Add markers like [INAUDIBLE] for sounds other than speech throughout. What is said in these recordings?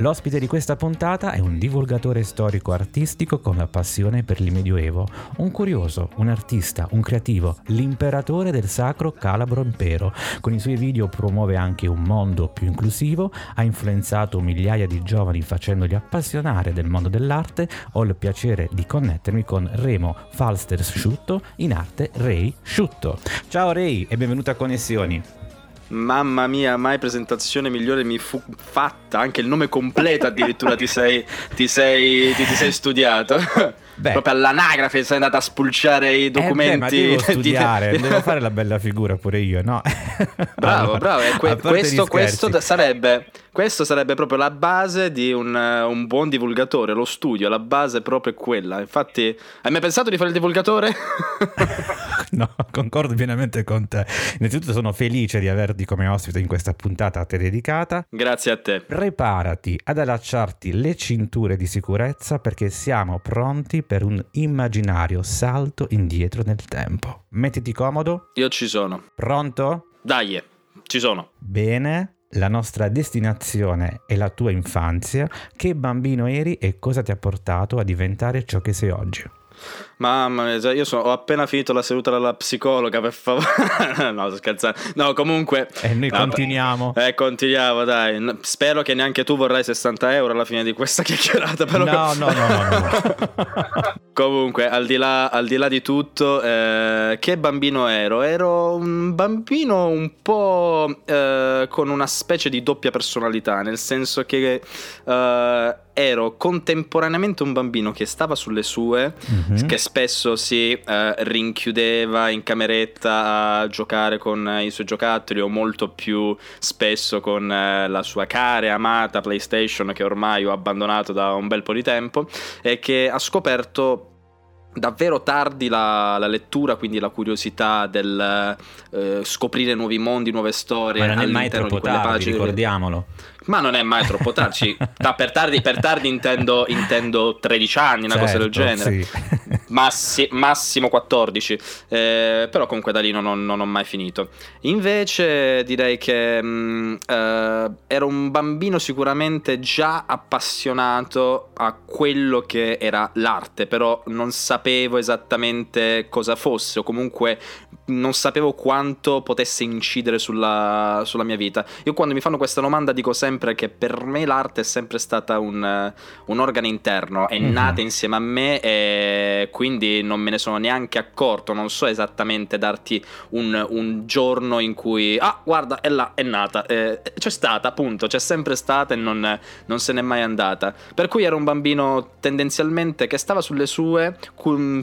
L'ospite di questa puntata è un divulgatore storico-artistico con la passione per il Medioevo, un curioso, un artista, un creativo, l'imperatore del sacro Calabro Impero. Con i suoi video promuove anche un mondo più inclusivo, ha influenzato migliaia di giovani facendoli appassionare del mondo dell'arte. Ho il piacere di connettermi con Remo Falster Sciutto, in arte Ray Sciutto. Ciao Ray e benvenuto a Connessioni. Mamma mia, mai presentazione migliore mi fu fatta. Anche il nome completo addirittura ti sei, ti sei, ti, ti sei studiato. Beh. Proprio all'anagrafe sei andato a spulciare i documenti. Eh beh, ma devo studiare, devo fare la bella figura pure io, no? Bravo, allora, bravo. Que- questo, questo, sarebbe, questo, sarebbe, proprio la base di un, un, buon divulgatore, lo studio, la base proprio è quella. Infatti, hai mai pensato di fare il divulgatore? [LAUGHS] [LAUGHS] no, concordo pienamente con te. Innanzitutto sono felice di averti come ospite in questa puntata a te dedicata. Grazie a te. Preparati ad allacciarti le cinture di sicurezza perché siamo pronti per un immaginario salto indietro nel tempo. Mettiti comodo. Io ci sono. Pronto? Dai, ci sono. Bene. La nostra destinazione è la tua infanzia. Che bambino eri e cosa ti ha portato a diventare ciò che sei oggi? Mamma mia, io sono, ho appena finito la seduta dalla psicologa, per favore. [LAUGHS] no, sto scherzando. No, comunque... E noi no, continuiamo. Eh, continuiamo, dai. Spero che neanche tu vorrai 60 euro alla fine di questa [LAUGHS] chiacchierata. Però... No, no, no, no, no. [LAUGHS] comunque, al di là, al di, là di tutto, eh, che bambino ero? Ero un bambino un po' eh, con una specie di doppia personalità, nel senso che eh, ero contemporaneamente un bambino che stava sulle sue, mm-hmm. che spesso si eh, rinchiudeva in cameretta a giocare con eh, i suoi giocattoli o molto più spesso con eh, la sua cara e amata PlayStation che ormai ho abbandonato da un bel po' di tempo e che ha scoperto davvero tardi la, la, lettura, quindi la curiosità del eh, scoprire nuovi mondi, nuove storie. Ma non è mai troppo tardi, pagine. ricordiamolo. Ma non è mai troppo tardi. [LAUGHS] da, per tardi, per tardi intendo, intendo 13 anni, una certo, cosa del certo, genere. Sì. [LAUGHS] Massi, massimo 14. Eh, però comunque da lì non ho, non ho, mai finito. Invece direi che mh, mm, eh, ero un bambino sicuramente già appassionato a quello che era l'arte, però non sapevo esattamente cosa fosse o comunque non sapevo quanto potesse incidere sulla, sulla mia vita. Io quando mi fanno questa domanda dico sempre che per me l'arte è sempre stata un, un organo interno, è mm-hmm. nata insieme a me e quindi non me ne sono neanche accorto, non so esattamente darti un, un giorno in cui, ah guarda, è là, è nata, eh, c'è stata appunto, c'è sempre stata e non, non se n'è mai andata. Per cui ero un bambino tendenzialmente che stava sulle sue,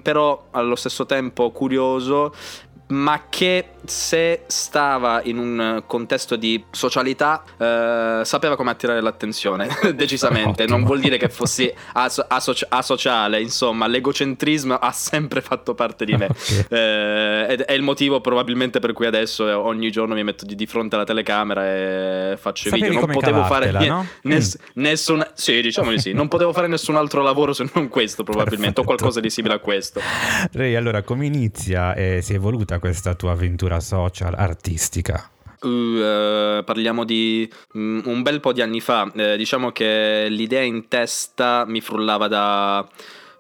però allo stesso tempo curioso ma che se stava in un contesto di socialità eh, sapeva come attirare l'attenzione, [LAUGHS] decisamente. Ottimo. Non vuol dire che fossi [LAUGHS] aso- aso- asociale, insomma, l'egocentrismo ha sempre fatto parte di me. Okay. Eh, ed è il motivo probabilmente per cui adesso ogni giorno mi metto di, di fronte alla telecamera e faccio Sapevi video. Non potevo fare no? ness- mm. nessun... Sì, diciamo di sì. Non potevo fare nessun altro lavoro se non questo, probabilmente, Perfetto. o qualcosa di simile a questo. Ray, allora, come inizia e si è evoluta questa tua avventura social artistica? Uh, uh, parliamo di um, un bel po' di anni fa. Uh, diciamo che l'idea in testa mi frullava da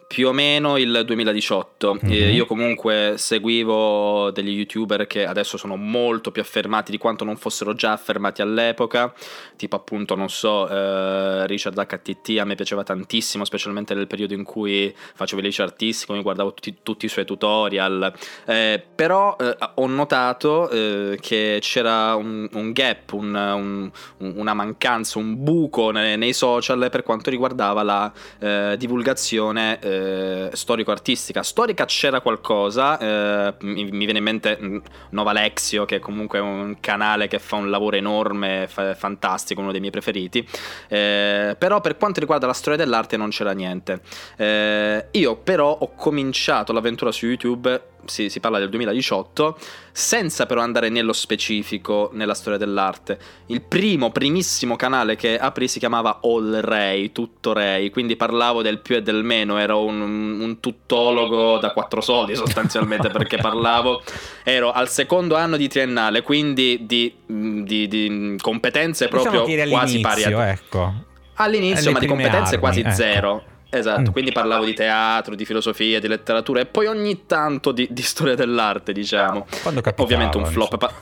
più o meno il 2018. Mm-hmm. Eh, io comunque seguivo degli youtuber che adesso sono molto più affermati di quanto non fossero già affermati all'epoca, tipo appunto, non so, eh, Richard HTT a me piaceva tantissimo, specialmente nel periodo in cui facevo i licei artistici, mi guardavo tutti, tutti, i suoi tutorial, eh, però eh, ho notato eh, che c'era un, un gap, un, un, una mancanza, un buco nei, nei, social per quanto riguardava la eh, divulgazione eh, storico-artistica. Storica c'era qualcosa, eh, mi, viene in mente mm, Nova Lexio, che è comunque un canale che fa un lavoro enorme, fa, fantastico, uno dei miei preferiti. Eh, però per quanto riguarda la storia dell'arte non c'era niente. Eh, io però ho cominciato l'avventura su YouTube si, si, parla del 2018, senza però andare nello specifico nella storia dell'arte. Il primo, primissimo canale che aprì si chiamava All Ray, tutto Ray, quindi parlavo del più e del meno, ero un, un tuttologo da quattro soldi sostanzialmente, [LAUGHS] perché parlavo, ero al secondo anno di triennale, quindi di, di, di competenze diciamo proprio quasi pari a... Ecco. All'inizio, ma di competenze armi, quasi ecco. zero Esatto, mm. quindi parlavo di teatro, di filosofia, di letteratura e poi ogni tanto di, di storia dell'arte, diciamo. Quando capitava, ovviamente un flop, pa-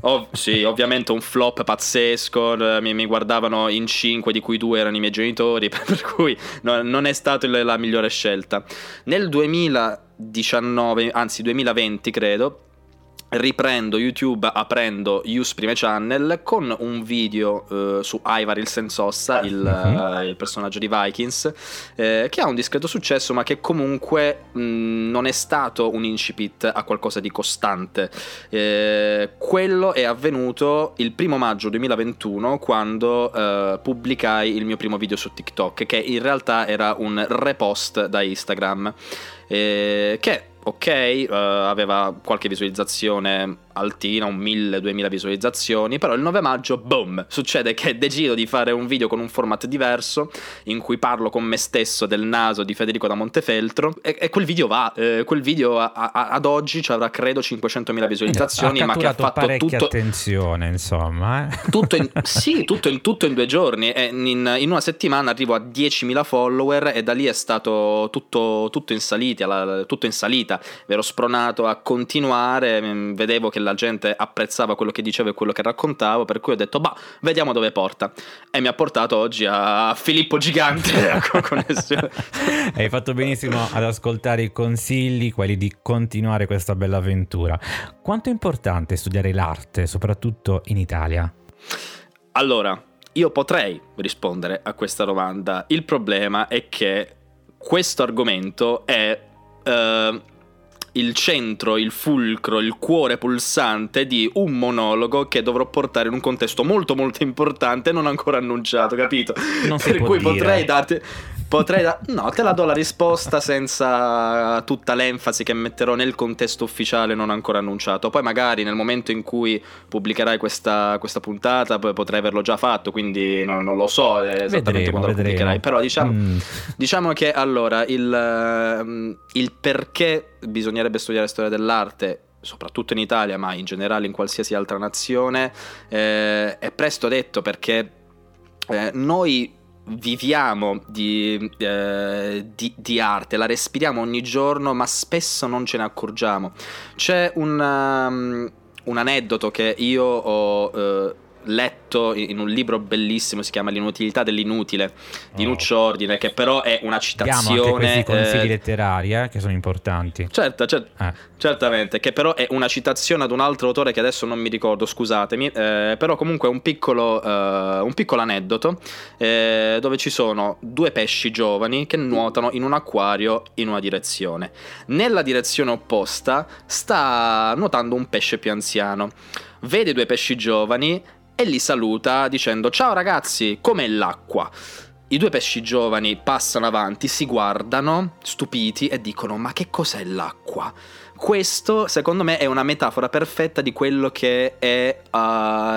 ov- sì, ovviamente un flop pazzesco, mi, mi, guardavano in cinque di cui due erano i miei genitori, [LAUGHS] per cui no, non è stata la migliore scelta. Nel 2019, anzi 2020 credo, riprendo YouTube aprendo Use Prime Channel con un video uh, su Ivar il Sensossa, il, uh-huh. uh, il personaggio di Vikings, eh, che ha un discreto successo ma che comunque mh, non è stato un incipit a qualcosa di costante. Eh, quello è avvenuto il primo maggio 2021 quando uh, pubblicai il mio primo video su TikTok, che in realtà era un repost da Instagram, eh, che ok, uh, aveva qualche visualizzazione altina, un 1000-2000 visualizzazioni, però il 9 maggio, boom, succede che [LAUGHS] decido di fare un video con un format diverso, in cui parlo con me stesso del naso di Federico da Montefeltro, e, e quel video va, eh, quel video a, a, ad oggi ci avrà credo 500.000 visualizzazioni, ha ma che ha fatto tutto... attenzione, insomma. Eh? [LAUGHS] Tutto in, sì, tutto in, tutto in, due giorni, e in, in, una settimana arrivo a 10.000 follower e da lì è stato tutto, tutto in salita, tutto in salita, ero spronato a continuare, mm, vedevo che la gente apprezzava quello che dicevo e quello che raccontavo, per cui ho detto, bah, vediamo dove porta. E mi ha portato oggi a Filippo Gigante [LAUGHS] connessione. [LAUGHS] Hai fatto benissimo ad ascoltare i consigli, quelli di continuare questa bella avventura. Quanto è importante studiare l'arte, soprattutto in Italia? Allora, io potrei rispondere a questa domanda. Il problema è che questo argomento è... Uh, il centro, il fulcro, il cuore pulsante di un monologo che dovrò portare in un contesto molto molto importante non ancora annunciato, capito? Non per cui dire. potrei darti Potrei da- No, te la do la risposta senza tutta l'enfasi che metterò nel contesto ufficiale non ancora annunciato. Poi magari nel momento in cui pubblicherai questa, questa puntata potrei averlo già fatto, quindi non, non lo so esattamente vedremo, quando vedremo. lo pubblicherai. Però diciamo, mm. diciamo che allora il, ehm, il perché bisognerebbe studiare storia dell'arte soprattutto in Italia, ma in generale in qualsiasi altra nazione, eh, è presto detto perché eh, noi viviamo di, eh, di, di, arte, la respiriamo ogni giorno, ma spesso non ce ne accorgiamo. C'è un, um, un aneddoto che io ho uh, letto in un libro bellissimo, si chiama L'inutilità dell'inutile di oh. Nuccio Ordine, che però è una citazione. Diamo anche questi consigli eh, letterari eh, che sono importanti. Certo, cer- eh. certamente, che però è una citazione ad un altro autore che adesso non mi ricordo, scusatemi, eh, però comunque è un piccolo, eh, un piccolo aneddoto eh, dove ci sono due pesci giovani che nuotano in un acquario in una direzione. Nella direzione opposta sta nuotando un pesce più anziano. Vede due pesci giovani e li saluta dicendo ciao ragazzi, com'è l'acqua? I due pesci giovani passano avanti, si guardano, stupiti, e dicono ma che cos'è l'acqua? Questo, secondo me, è una metafora perfetta di quello che è uh,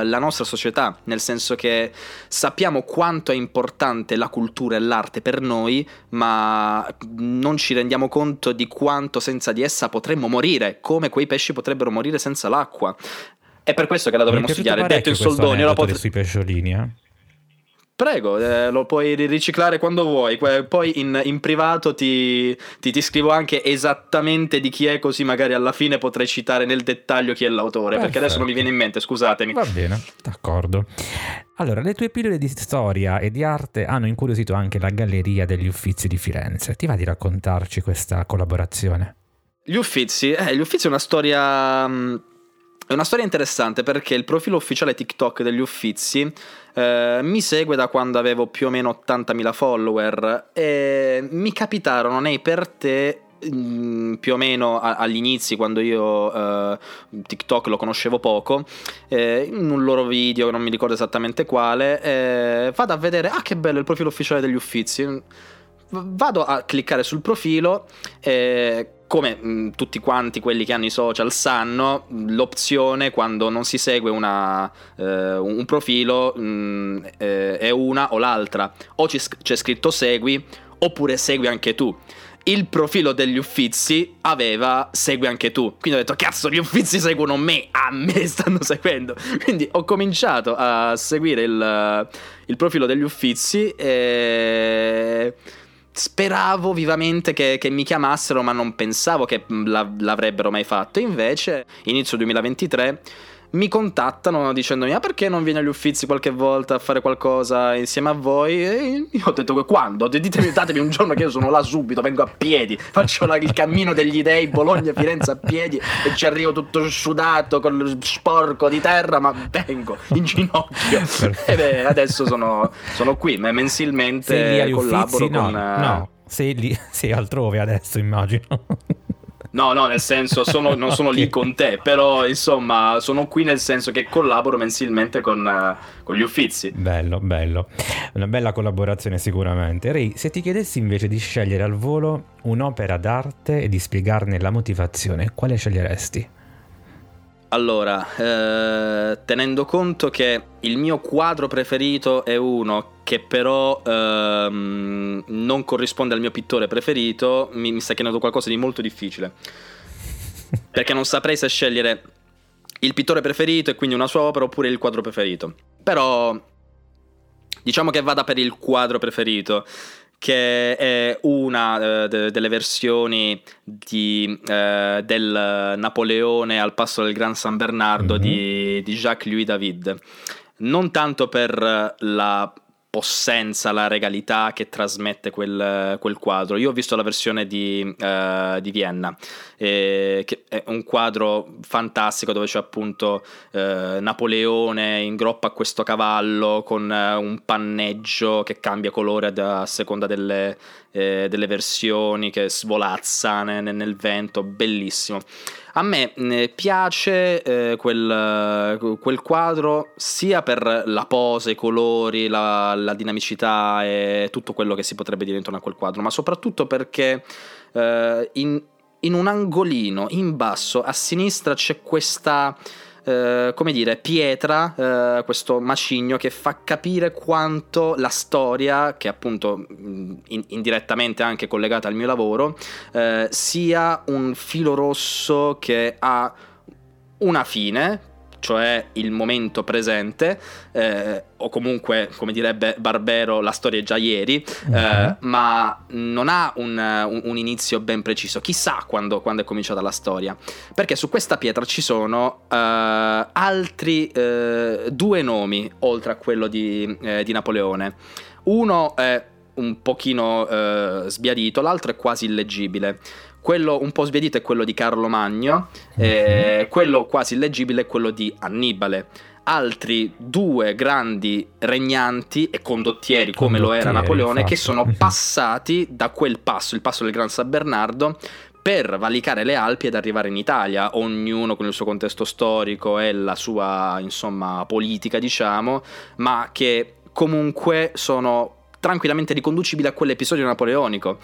la nostra società, nel senso che sappiamo quanto è importante la cultura e l'arte per noi, ma non ci rendiamo conto di quanto senza di essa potremmo morire, come quei pesci potrebbero morire senza l'acqua. È per questo che la dovremmo studiare. Detto in soldoni, lo pot- sui pesciolini, eh? Prego, eh, lo puoi riciclare quando vuoi. Poi in, in privato ti, ti, ti, scrivo anche esattamente di chi è, così magari alla fine potrei citare nel dettaglio chi è l'autore. Perfetto. Perché adesso non mi viene in mente, scusatemi. Va bene, d'accordo. Allora, le tue pillole di storia e di arte hanno incuriosito anche la Galleria degli Uffizi di Firenze. Ti va di raccontarci questa collaborazione? Gli Uffizi? Eh, gli Uffizi è una storia. Mh È una storia interessante perché il profilo ufficiale TikTok degli Uffizi eh, mi segue da quando avevo più o meno 80.000 follower e mi capitarono nei per te mm, più o meno agli inizi quando io eh, TikTok lo conoscevo poco eh, in un loro video non mi ricordo esattamente quale eh, vado a vedere ah che bello il profilo ufficiale degli Uffizi vado a cliccare sul profilo eh, come mh, tutti quanti quelli che hanno i social sanno, l'opzione quando non si segue una, eh, un profilo mh, eh, è una o l'altra. O c'è scritto segui oppure segui anche tu. Il profilo degli Uffizi aveva segui anche tu. Quindi ho detto cazzo gli Uffizi seguono me, a me [LAUGHS] stanno seguendo. Quindi ho cominciato a seguire il, il profilo degli Uffizi e speravo vivamente che, che, mi chiamassero, ma non pensavo che l'avrebbero mai fatto. Invece, inizio 2023 mi contattano dicendomi ah perché non vieni agli uffizi qualche volta a fare qualcosa insieme a voi e io ho detto che quando? ditemi datemi un giorno che io sono là subito vengo a piedi faccio la, il cammino degli dei Bologna-Firenze a piedi e ci arrivo tutto sudato con sporco di terra ma vengo in ginocchio e beh adesso sono, sono qui mensilmente collaboro uffizi? con no, no sei lì [LAUGHS] sei altrove adesso immagino No, no, nel senso, sono, non sono lì con te, però insomma, sono qui nel senso che collaboro mensilmente con, uh, con gli uffizi. Bello, bello. Una bella collaborazizione sicuramente. Ray, se ti chiedessi invece di scegliere al volo un'opera d'arte e di spiegarne la motivazione, quale sceglieresti? Allora, eh, tenendo conto che il mio quadro preferito è uno che però ehm, non corrisponde al mio pittore preferito, mi, mi sta chiedendo qualcosa di molto difficile. [LAUGHS] Perché non saprei se scegliere il pittore preferito e quindi una sua opera oppure il quadro preferito. Però diciamo che vada per il quadro preferito che è una uh, de- delle versioni di, uh, del Napoleone al passo del Gran San Bernardo mm-hmm. di, di Jacques-Louis David. Non tanto per la possenza, la regalità che trasmette quel, quel quadro. Io ho visto la versione di, uh, di Vienna, eh, che è un quadro fantastico dove c'è appunto uh, Napoleone in groppa a questo cavallo con uh, un panneggio che cambia colore a seconda delle, eh, delle versioni, che svolazza nel, nel vento, bellissimo. A me eh, piace eh, quel, quel, quadro sia per la pose, i colori, la, la, dinamicità e tutto quello che si potrebbe dire intorno a quel quadro, ma soprattutto perché eh, in, in un angolino in basso a sinistra c'è questa eh, come dire, pietra, eh, questo macigno che fa capire quanto la storia, che appunto in, indirettamente anche collegata al mio lavoro, eh, sia un filo rosso che ha una fine, cioè il momento presente, eh, o comunque, come direbbe Barbero, la storia è già ieri, uh-huh. eh, ma non ha un, un, inizio ben preciso. Chissà quando, quando, è cominciata la storia. Perché su questa pietra ci sono uh, altri uh, due nomi, oltre a quello di, eh, di Napoleone. Uno è un pochino sbiadito, l'altro è quasi illeggibile. Quello un po' sbiadito è quello di Carlo Magno, eh, mhm. quello quasi illeggibile è quello di Annibale. Altri due grandi regnanti e condottieri, come condottieri, lo era Napoleone, fatto. che sono mhm. passati da quel passo, il passo del Gran San Bernardo, per valicare le Alpi ed arrivare in Italia, ognuno con il suo contesto storico e la sua, insomma, politica, diciamo, ma che comunque sono tranquillamente riconducibili a quell'episodio napoleonico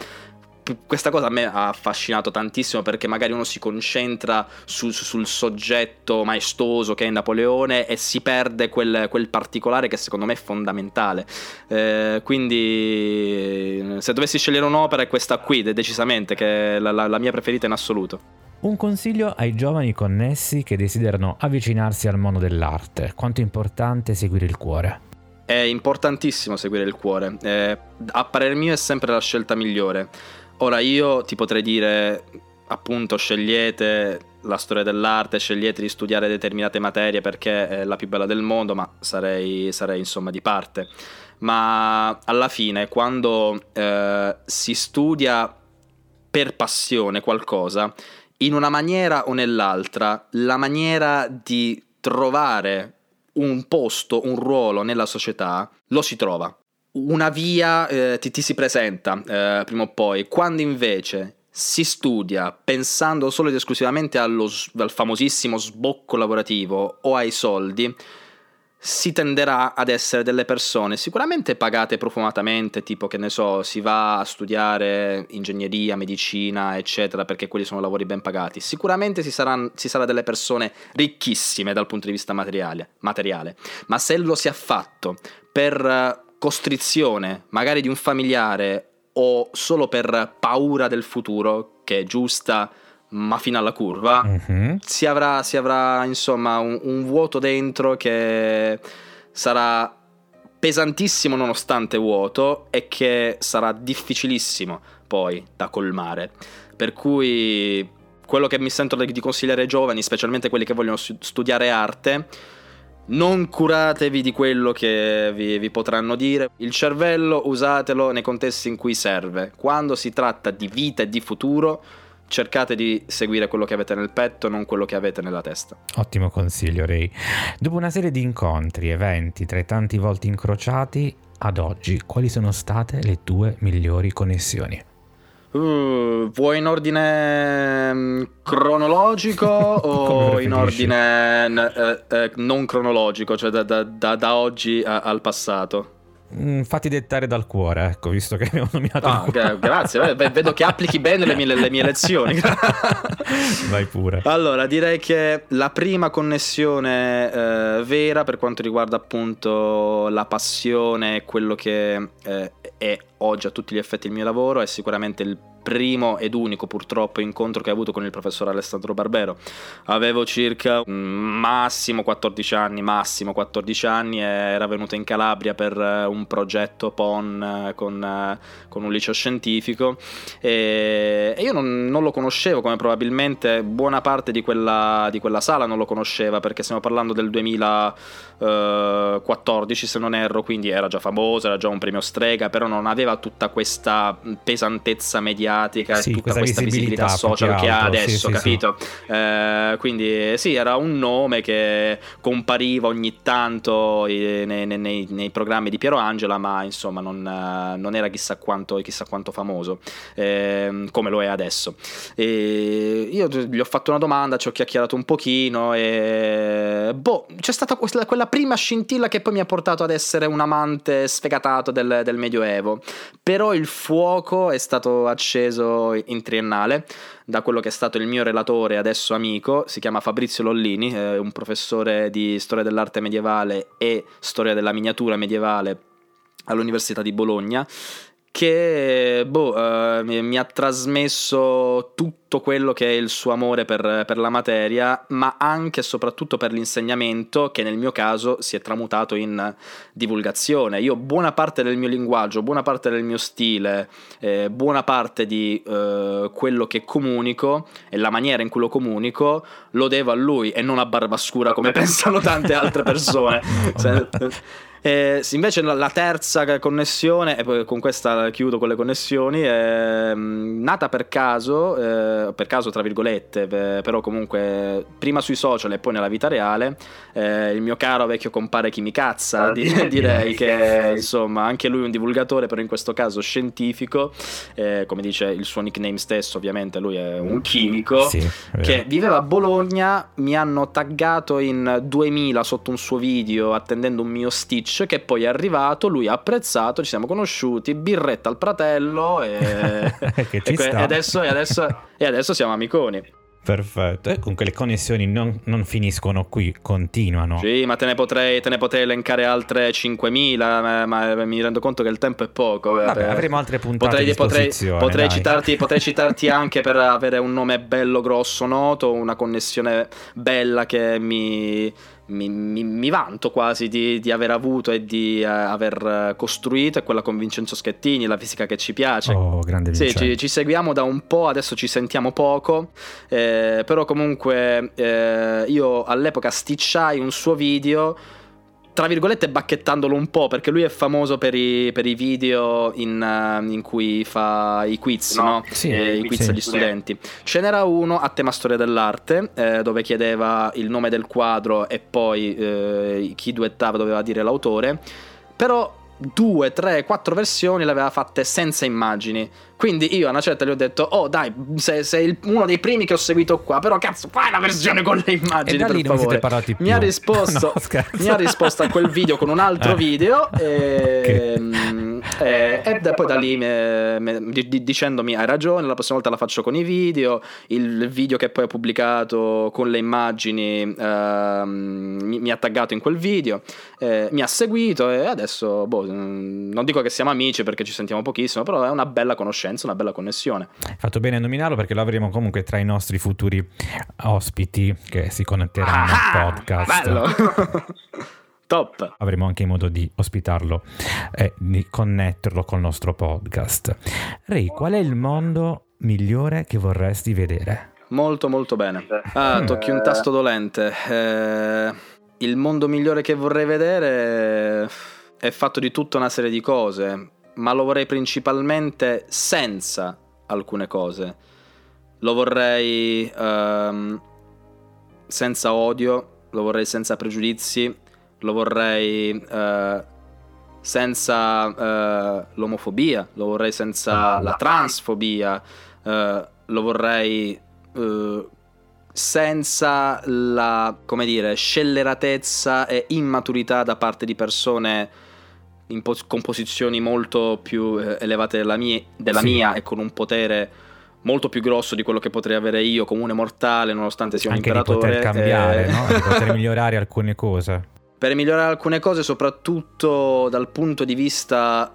questa cosa a me ha affascinato tantissimo perché magari uno si concentra su, sul soggetto maestoso che è Napoleone e si perde quel, quel particolare che secondo me è fondamentale. Eh, quindi se dovessi scegliere un'opera è questa qui, decisamente, che è la, la, la mia preferita in assoluto. Un consiglio ai giovani connessi che desiderano avvicinarsi al mondo dell'arte. Quanto è importante seguire il cuore? È importantissimo seguire il cuore. Eh, a parer mio è sempre la scelta migliore Ora io ti potrei dire appunto scegliete la storia dell'arte, scegliete di studiare determinate materie perché è la più bella del mondo, ma sarei, sarei insomma di parte. Ma alla fine quando eh, si studia per passione qualcosa, in una maniera o nell'altra, la maniera di trovare un posto, un ruolo nella società, lo si trova. Una via eh, ti, ti, si presenta eh, prima o poi, quando invece si studia pensando solo ed esclusivamente allo, al famosissimo sbocco lavorativo o ai soldi, si tenderà ad essere delle persone sicuramente pagate profumatamente, tipo che ne so, si va a studiare ingegneria, medicina, eccetera, perché quelli sono lavori ben pagati. Sicuramente si, saranno, si sarà delle persone ricchissime dal punto di vista materiale, materiale, ma se lo si è fatto per costrizione, magari di un familiare o solo per paura del futuro, che è giusta, ma fino alla curva, uh-huh. si, avrà, si, avrà, insomma un, un, vuoto dentro che sarà pesantissimo nonostante vuoto e che sarà difficilissimo poi da colmare. Per cui quello che mi sento di consigliare ai giovani, specialmente quelli che vogliono studiare arte, non curatevi di quello che vi, vi, potranno dire. Il cervello usatelo nei contesti in cui serve. Quando si tratta di vita e di futuro, cercate di seguire quello che avete nel petto, non quello che avete nella testa. Ottimo consiglio, Ray. Dopo una serie di incontri, eventi, tra i tanti volti incrociati, ad oggi quali sono state le tue migliori connessioni? Uh, vuoi in ordine um, cronologico [LAUGHS] o in ordine uh, uh, non cronologico, cioè da, da, da, da oggi a, al passato? Mm, fatti dettare dal cuore, ecco, visto che abbiamo nominato ah, okay, Grazie, vedo che applichi bene le mie, le mie lezioni. [LAUGHS] Vai pure. Allora, direi che la prima connessione eh, vera per quanto riguarda appunto la passione, quello che eh, è oggi a tutti gli effetti il mio lavoro, è sicuramente il primo ed unico purtroppo incontro che ho avuto con il professor Alessandro Barbero. Avevo circa massimo 14 anni, massimo 14 anni e era venuto in Calabria per eh, un progetto PON eh, con, eh, con un liceo scientifico e, io non, non, lo conoscevo come probabilmente buona parte di quella, di quella, sala non lo conosceva perché stiamo parlando del 2014 se non erro, quindi era già famoso, era già un premio strega, però non aveva tutta questa pesantezza mediatica sì, tutta questa visibilità, visibilità social che ha adesso, sì, capito? Sì, eh, quindi sì, era un nome che compariva ogni tanto nei, nei, nei, nei programmi di Piero Angela, ma insomma non, non era chissà quanto, chissà quanto famoso eh, come lo è adesso. E io gli ho fatto una domanda, ci ho chiacchierato un pochino e boh, c'è stata quella, quella prima scintilla che poi mi ha portato ad essere un amante sfegatato del, del Medioevo. Però il fuoco è stato acceso in triennale da quello che è stato il mio relatore, adesso amico, si chiama Fabrizio Lollini, è un professore di storia dell'arte medievale e storia della miniatura medievale all'Università di Bologna che boh, uh, mi, mi, ha trasmesso tutto quello che è il suo amore per, per, la materia, ma anche e soprattutto per l'insegnamento, che nel mio caso si è tramutato in divulgazione. Io buona parte del mio linguaggio, buona parte del mio stile, eh, buona parte di uh, quello che comunico e la maniera in cui lo comunico lo devo a lui e non a Barbascura come [LAUGHS] pensano tante altre persone. [LAUGHS] Eh, invece la, terza connessione, e poi con questa chiudo con le connessioni, è mm, nata per caso, eh, per caso tra virgolette, però comunque prima sui social e poi nella vita reale, eh, il mio caro vecchio compare Chimicazza, ah, di, direi [LAUGHS] che insomma anche lui è un divulgatore, però in questo caso scientifico, eh, come dice il suo nickname stesso, ovviamente lui è un chimico, sì, che viveva a Bologna, mi hanno taggato in 2000 sotto un suo video attendendo un mio stitch Twitch che poi è arrivato, lui ha apprezzato, ci siamo conosciuti, birretta al fratello e, [LAUGHS] e, e, adesso, adesso, e adesso siamo amiconi. Perfetto, e comunque le connessioni non, non, finiscono qui, continuano. Sì, ma te ne potrei, te ne potrei elencare altre 5.000, ma, ma, mi rendo conto che il tempo è poco. Vabbè, avremo altre puntate potrei, potrei, potrei, citarti, potrei citarti [LAUGHS] anche per avere un nome bello, grosso, noto, una connessione bella che mi mi, mi, mi, vanto quasi di, di, aver avuto e di uh, aver costruito è quella con Vincenzo Schettini, la fisica che ci piace. Oh, grande Vincenzo. Sì, ci, ci, seguiamo da un po', adesso ci sentiamo poco, eh, però comunque eh, io all'epoca sticciai un suo video tra virgolette bacchettandolo un po' perché lui è famoso per i, per i video in, uh, in, cui fa i quiz, no? no? Sì, eh, i quiz sì, agli studenti. Ce n'era uno a tema storia dell'arte eh, dove chiedeva il nome del quadro e poi eh, chi duettava doveva dire l'autore. Però due, tre, quattro versioni le aveva fatte senza immagini. Quindi io a una certa gli ho detto: Oh, dai, sei, sei uno dei primi che ho seguito qua. Però cazzo, fai una versione con le immagini. E parlati più. Mi ha [LAUGHS] risposto, no, mi ha risposto a quel video con un altro eh. video. [LAUGHS] E, okay. E, e, poi da lì me, me, dicendomi: Hai ragione, la prossima volta la faccio con i video. Il video che poi ho pubblicato con le immagini uh, mi, mi, ha taggato in quel video. Eh, mi ha seguito e adesso, boh, non dico che siamo amici perché ci sentiamo pochissimo, però è una bella conoscenza conoscenza, una bella connessione. Fatto bene a nominarlo perché lo avremo comunque tra i nostri futuri ospiti che si connetteranno ah, al podcast. Bello! [LAUGHS] Top. Avremo anche modo di ospitarlo e di connetterlo col nostro podcast. Ray, qual è il mondo migliore che vorresti vedere? Molto molto bene. Ah, tocchi un tasto dolente. Eh, il mondo migliore che vorrei vedere è fatto di tutta una serie di cose ma lo vorrei principalmente senza alcune cose. Lo vorrei um, senza odio, lo vorrei senza pregiudizi, lo vorrei uh, senza uh, l'omofobia, lo vorrei senza la transfobia, uh, lo vorrei senza la, come dire, scelleratezza e immaturità da parte di persone pos- con posizioni molto più eh, elevate della, mia, della sì. mia, e con un potere molto più grosso di quello che potrei avere io, comune mortale, nonostante sia un Anche imperatore. Di poter cambiare, eh... no? di poter [LAUGHS] migliorare alcune cose. Per migliorare alcune cose, soprattutto dal punto di vista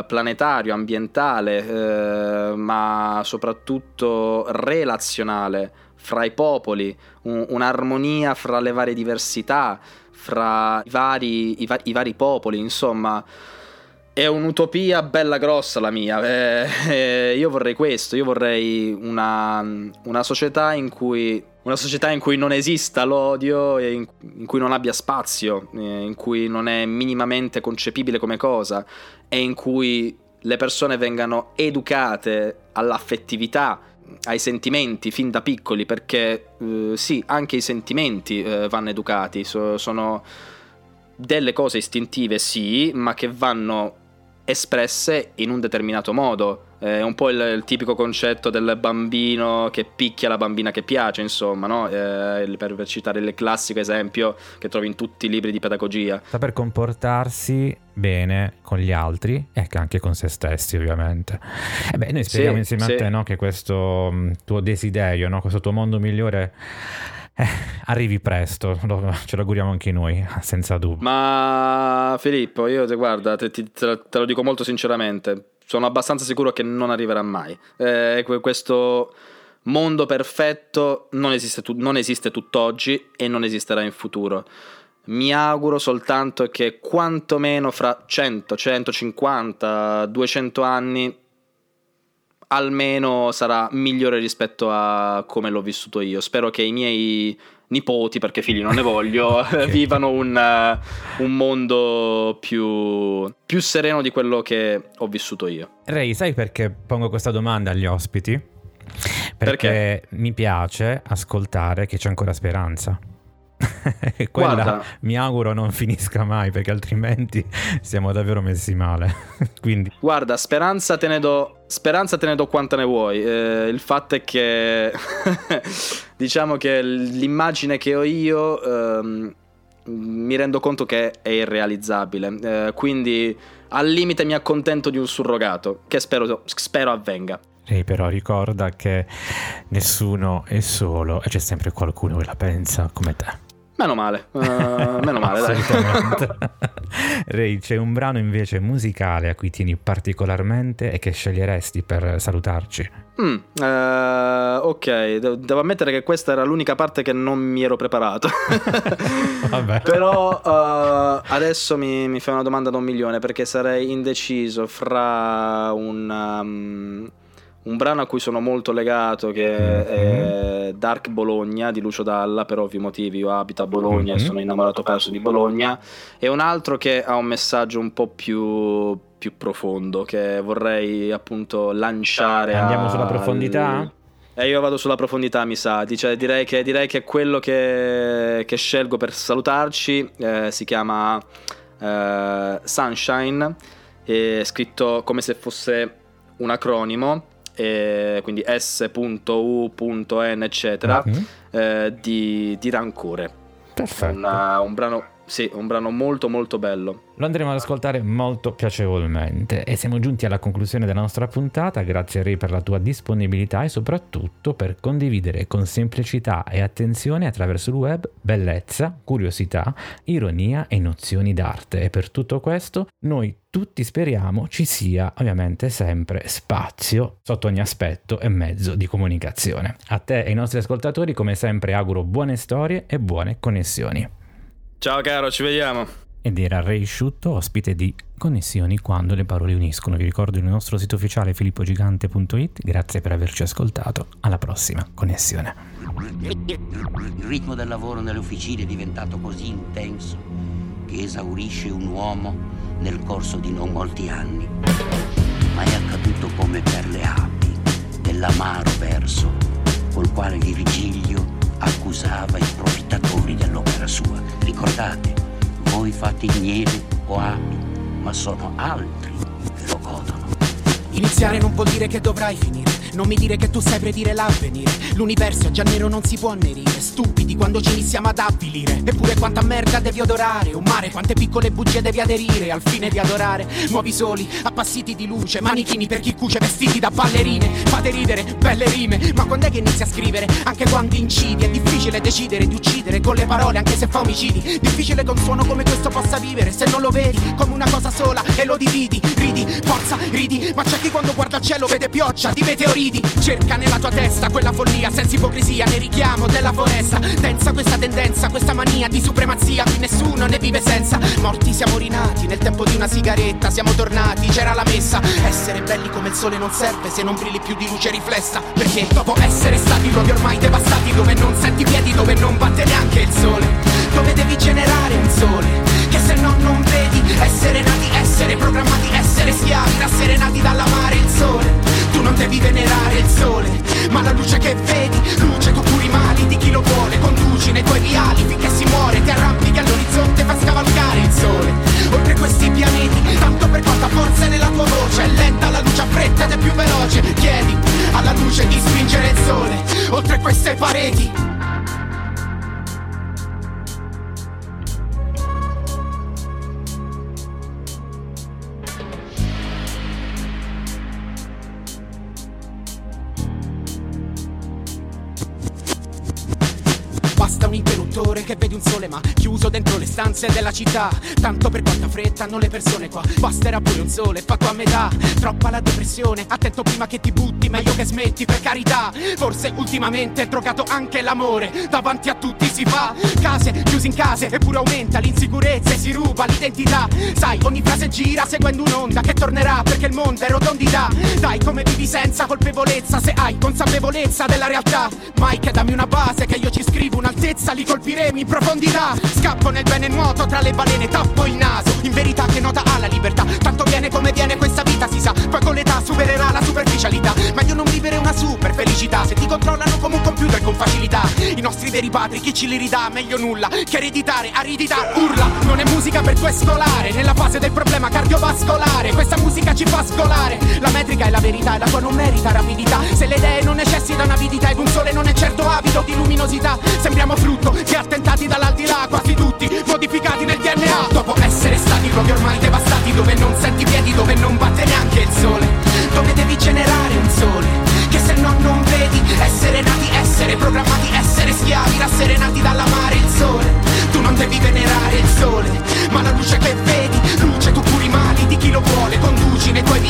uh, planetario, ambientale, uh, ma soprattutto relazionale fra i popoli, un- un'armonia fra le varie diversità, fra i vari, i, va- i vari popoli, insomma. È un'utopia bella grossa la mia. Eh, eh, io vorrei questo. Io vorrei una, una, società in cui. Una società in cui non esista l'odio, in, cui non abbia spazio, eh, in cui non è minimamente concepibile come cosa, e in cui le persone vengano educate all'affettività, ai sentimenti fin da piccoli, perché eh, sì, anche i sentimenti eh, vanno educati, so, sono delle cose istintive, sì, ma che vanno espresse in un determinato modo. È un po' il, il, tipico concetto del bambino che picchia la bambina che piace, insomma, no? eh, per, per, citare il classico esempio che trovi in tutti i libri di pedagogia. Saper comportarsi bene con gli altri e anche con se stessi, ovviamente. E beh, noi speriamo sì, insieme sì. a te no, che questo mm, tuo desiderio, no, questo tuo mondo migliore eh, arrivi presto, ce lo auguriamo anche noi, senza dubbio. Ma Filippo, io te guarda, te, te, te lo dico molto sinceramente, sono abbastanza sicuro che non arriverà mai. Eh, questo mondo perfetto non esiste, tu- non esiste tutt'oggi e non esisterà in futuro. Mi auguro soltanto che quantomeno fra 100, 150, 200 anni almeno sarà migliore rispetto a come l'ho vissuto io. Spero che i miei nipoti, perché figli non ne voglio, [LAUGHS] [LAUGHS] vivano un, uh, un mondo più, più, sereno di quello che ho vissuto io. Ray, sai perché pongo questa domanda agli ospiti? Perché, perché? mi piace ascoltare che c'è ancora speranza. [LAUGHS] Quella Guarda, mi auguro non finisca mai perché altrimenti siamo davvero messi male. [LAUGHS] Quindi. Guarda, speranza te ne do, speranza te ne do quanta ne vuoi. Eh, il fatto è che [LAUGHS] diciamo che l'immagine che ho io ehm, mi rendo conto che è irrealizzabile. Eh, quindi al limite mi accontento di un surrogato che spero, spero avvenga. Ehi, però ricorda che nessuno è solo e c'è sempre qualcuno che la pensa come te. Meno male, uh, [LAUGHS] meno male, dai. [LAUGHS] Ray, c'è un brano invece musicale a cui tieni particolarmente e che sceglieresti per salutarci? Mm, uh, ok, devo ammettere che questa era l'unica parte che non mi ero preparato. [LAUGHS] Vabbè. Però uh, adesso mi, mi, fai una domanda da un milione perché sarei indeciso fra un... Um, un brano a cui sono molto legato che è Dark Bologna di Lucio Dalla, per ovvi motivi io abito a Bologna e sono innamorato perso di Bologna, e un altro che ha un messaggio un po' più, più profondo che vorrei appunto lanciare. Andiamo a... sulla profondità? E eh, io vado sulla profondità, mi sa. Dice, direi, che, direi che quello che, che scelgo per salutarci eh, si chiama eh, Sunshine, è scritto come se fosse un acronimo eh, quindi S.U.N eccetera, mm-hmm. eh, di, di, Rancore. Perfetto. Una, un brano sì, un brano molto molto bello. Lo andremo ad ascoltare molto piacevolmente e siamo giunti alla conclusione della nostra puntata. Grazie Ray per la tua disponibilità e soprattutto per condividere con semplicità e attenzione attraverso il web bellezza, curiosità, ironia e nozioni d'arte. E per tutto questo noi tutti speriamo ci sia ovviamente sempre spazio sotto ogni aspetto e mezzo di comunicazione. A te e ai nostri ascoltatori come sempre auguro buone storie e buone connessioni. Ciao caro, ci vediamo. Ed era Ray Sciutto, ospite di Connessioni quando le parole uniscono. Vi ricordo il nostro sito ufficiale filippogigante.it. Grazie per averci ascoltato. Alla prossima connessione. Il ritmo del lavoro nelle officine è diventato così intenso che esaurisce un uomo nel corso di non molti anni. Ma è accaduto come per le api, dell'amaro verso col quale Virgilio accusava i profittatori dell'opera sua. Ricordate, voi fate miele o api, ma sono altri che lo godono. Iniziare non vuol dire che dovrai finire. Non mi dire che tu sai predire l'avvenire. L'universo è già nero, non si può annerire. Stupidi quando ci iniziamo ad avvilire. Eppure quanta merda devi odorare. Un mare, quante piccole bugie devi aderire. Al fine di adorare. Nuovi soli, appassiti di luce. Manichini per chi cuce, vestiti da ballerine. Fate ridere, belle rime. Ma quando è che inizi a scrivere? Anche quando incidi. È difficile decidere di uccidere con le parole, anche se fa omicidi. Difficile che un suono come questo possa vivere. Se non lo vedi come una cosa sola e lo dividi. Ridi, forza, ridi. Ma c'è chi quando guarda il cielo vede pioggia di meteoriti. Cerca nella tua testa quella follia senza ipocrisia ne richiamo della foresta. Densa questa tendenza, questa mania di supremazia. Qui nessuno ne vive senza. Morti siamo rinati nel tempo di una sigaretta Siamo tornati, c'era la messa. Essere belli come il sole non serve se non brilli più di luce riflessa Perché dopo essere stati luoghi ormai devastati Dove non senti piedi, dove non batte neanche il sole. Dove devi generare un sole città Tanto per quanta fretta hanno le persone qua. Basterà pure un sole fatto a metà. Troppa la depressione, attento prima che ti butti Meglio che smetti per carità. Forse ultimamente è drogato anche l'amore Davanti a tutti si fa? Case chiuse in case eppure aumenta l'insicurezza e si ruba l'identità. Sai ogni frase gira seguendo un'onda che tornerà Perché il mondo è rotondità Dai come vivi senza colpevolezza Se hai consapevolezza della realtà. Mike dammi una base che io ci scrivo un'altezza Li colpiremo in profondità. Scappo nel bene nuoto tra le balene Tappo il naso. In verità che nota ha la libertà Tanto viene come viene questa vita si sa. Poi con l'età supererà la superficialità. Meglio non vivere una super felicità Se ti controllano come un computer con facilità. I nostri veri padri chi ce li ridà Meglio nulla che ereditare aridità Urla. Non è musica per tuo scolare Nella fase del problema cardiovascolare. Questa musica ci fa scolare. La metrica è la verità e la tua non merita rapidità. Se le idee non necessitano avidità Ed un sole non è certo avido di luminosità Sembriamo frutto di attentati dall'aldilà Quasi tutti modificati nel DNA Dopo essere stati proprio ormai devastati Dove non senti piedi, dove non batte neanche il sole Dove devi generare un sole Che se no non vedi Essere nati, essere programmati, essere schiavi Rasserenati dall'amare il sole. Tu non devi venerare il sole Ma la luce che vedi Luce tu curi mali di chi lo vuole Conduci nei tuoi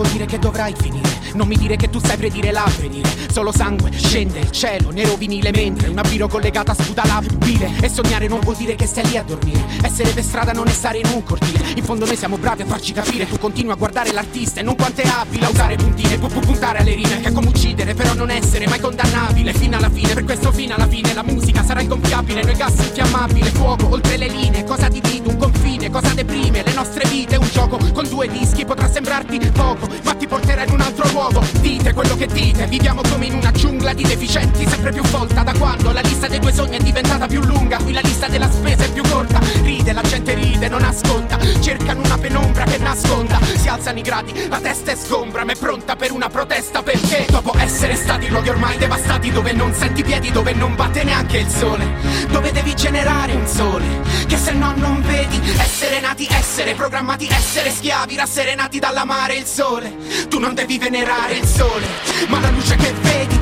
vuol dire che dovrai finire. Non mi dire che tu sai predire l'avvenire. Solo sangue scende il cielo, nero vinile mentre una biro collegata sputa la bile. E sognare non vuol dire che stai lì a dormire. Essere per strada non è stare in un cortile. In fondo noi siamo bravi a farci capire. Tu continui a guardare l'artista e non quanto è abile a usare puntine. Pu- pu- puntare alle rime che è come uccidere, però non essere mai condannabile. Fino alla fine, per questo fino alla fine la musica sarà ingonfiabile. Noi gas infiammabile, fuoco oltre le linee. Cosa divide un confine? Cosa deprime le nostre vite? Un gioco con due dischi potrà sembrarti poco, ma ti porterà in un altro luogo. Dite quello che dite, viviamo come in una giungla di deficienti, sempre più folta da quando la lista dei tuoi sogni è diventata più lunga. Qui la lista della spesa è più corta. Ride, la gente ride, non ascolta. Cercano una penombra che nasconda. Si alzano i gradi, la testa è sgombra, ma è pronta per una protesta perché dopo essere stati luoghi ormai devastati dove non senti piedi, dove non batte neanche il sole, dove devi generare un sole che se no non vedi. Essere nati, essere programmati, essere schiavi, rasserenati dall'amare il sole. Tu non devi venerare il sole, ma la luce che vedi,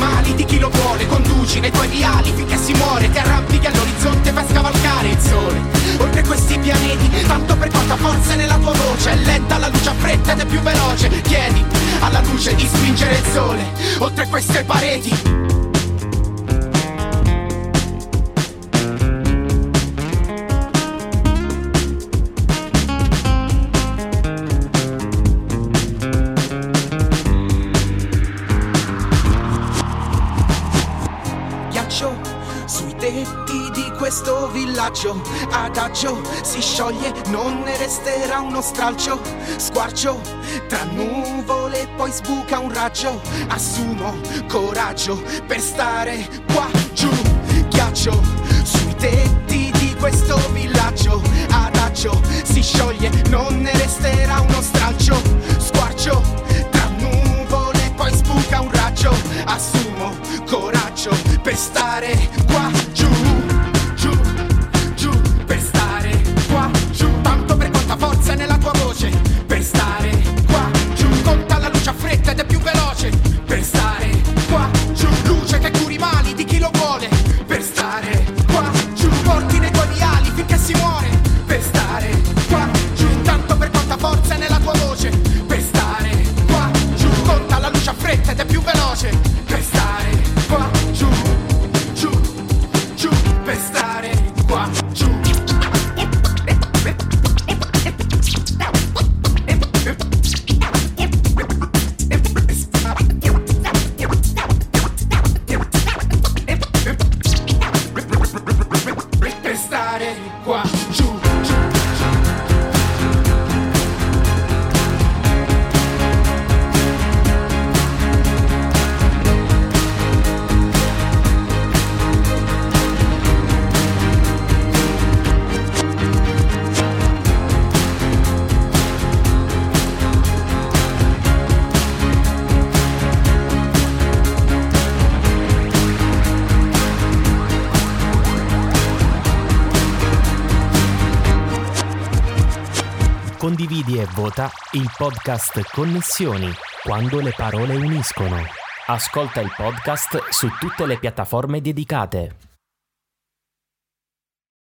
luce tu curi i mali di chi lo vuole, conduci nei tuoi viali finché si muore, ti arrampichi all'orizzonte, fai scavalcare il sole. Oltre questi pianeti, tanto per quanta forza è nella tua voce, è lenta la luce a fretta ed è più veloce. Chiedi alla luce di spingere il sole, oltre queste pareti. Ghiaccio sui tetti di questo villaggio adagio si scioglie non ne resterà uno stralcio squarcio tra nuvole poi sbuca un raggio assumo coraggio per stare qua giù ghiaccio sui tetti di questo villaggio adagio si scioglie non ne resterà uno stralcio squarcio tra nuvole poi sbuca un raggio assumo coraggio per stare qua Vota il podcast Connessioni, quando le parole uniscono. Ascolta il podcast su tutte le piattaforme dedicate.